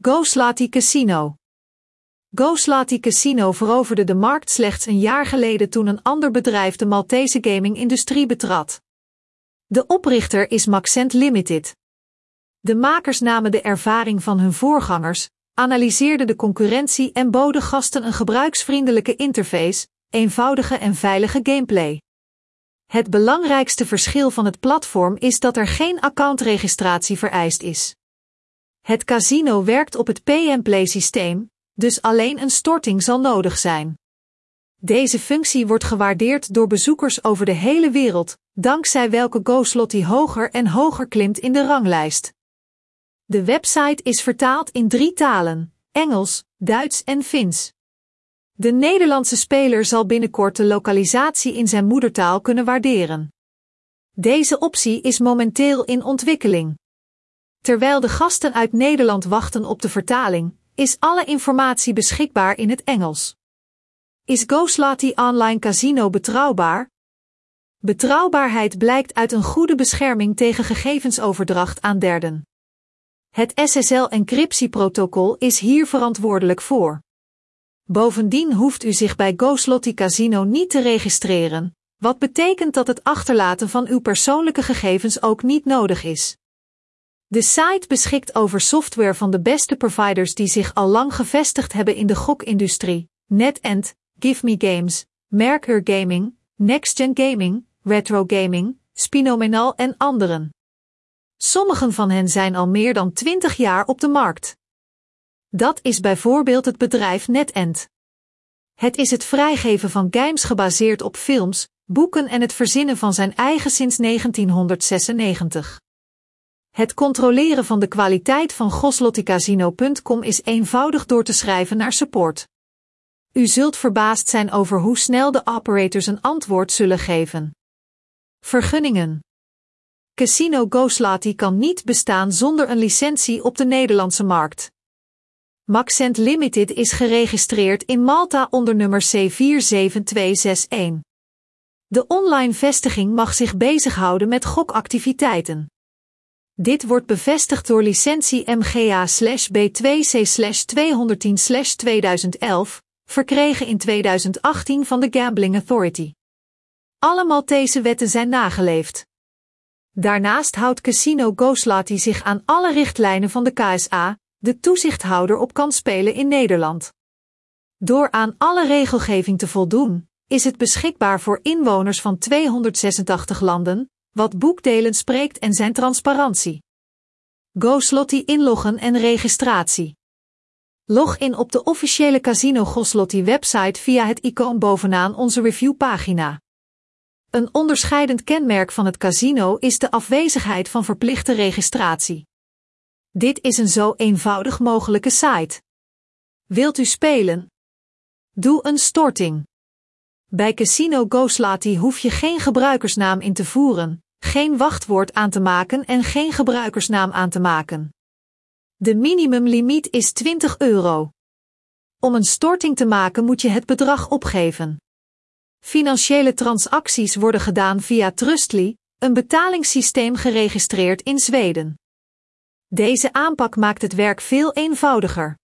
Goslati Casino. Goslati Casino veroverde de markt slechts een jaar geleden toen een ander bedrijf de Maltese gaming-industrie betrad. De oprichter is Maxent Limited. De makers namen de ervaring van hun voorgangers, analyseerden de concurrentie en boden gasten een gebruiksvriendelijke interface, eenvoudige en veilige gameplay. Het belangrijkste verschil van het platform is dat er geen accountregistratie vereist is. Het casino werkt op het pay-and-play systeem, dus alleen een storting zal nodig zijn. Deze functie wordt gewaardeerd door bezoekers over de hele wereld, dankzij welke GoSlotty hoger en hoger klimt in de ranglijst. De website is vertaald in drie talen: Engels, Duits en Fins. De Nederlandse speler zal binnenkort de lokalisatie in zijn moedertaal kunnen waarderen. Deze optie is momenteel in ontwikkeling. Terwijl de gasten uit Nederland wachten op de vertaling, is alle informatie beschikbaar in het Engels. Is GoSlotty Online Casino betrouwbaar? Betrouwbaarheid blijkt uit een goede bescherming tegen gegevensoverdracht aan derden. Het SSL-encryptieprotocol is hier verantwoordelijk voor. Bovendien hoeft u zich bij GoSlotty Casino niet te registreren, wat betekent dat het achterlaten van uw persoonlijke gegevens ook niet nodig is. De site beschikt over software van de beste providers die zich al lang gevestigd hebben in de gokindustrie: NetEnt, Give Me Games, Mercure Gaming, NextGen Gaming, Retro Gaming, Spinomenal en anderen. Sommigen van hen zijn al meer dan 20 jaar op de markt. Dat is bijvoorbeeld het bedrijf NetEnt. Het is het vrijgeven van games gebaseerd op films, boeken en het verzinnen van zijn eigen sinds 1996. Het controleren van de kwaliteit van goslotticasino.com is eenvoudig door te schrijven naar support. U zult verbaasd zijn over hoe snel de operators een antwoord zullen geven. Vergunningen. Casino Goslati kan niet bestaan zonder een licentie op de Nederlandse markt. Maxent Limited is geregistreerd in Malta onder nummer C47261. De online vestiging mag zich bezighouden met gokactiviteiten. Dit wordt bevestigd door licentie MGA-B2C-210-2011, verkregen in 2018 van de Gambling Authority. Alle Maltese wetten zijn nageleefd. Daarnaast houdt Casino Goslati zich aan alle richtlijnen van de KSA, de toezichthouder op kansspelen in Nederland. Door aan alle regelgeving te voldoen, is het beschikbaar voor inwoners van 286 landen, wat boekdelen spreekt en zijn transparantie. GoSlotty inloggen en registratie. Log in op de officiële Casino GoSlotty website via het icoon bovenaan onze reviewpagina. Een onderscheidend kenmerk van het casino is de afwezigheid van verplichte registratie. Dit is een zo eenvoudig mogelijke site. Wilt u spelen? Doe een storting. Bij Casino GoSlati hoef je geen gebruikersnaam in te voeren, geen wachtwoord aan te maken en geen gebruikersnaam aan te maken. De minimumlimiet is 20 euro. Om een storting te maken moet je het bedrag opgeven. Financiële transacties worden gedaan via Trustly, een betalingssysteem geregistreerd in Zweden. Deze aanpak maakt het werk veel eenvoudiger.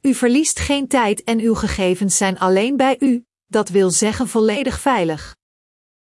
U verliest geen tijd en uw gegevens zijn alleen bij u, dat wil zeggen volledig veilig.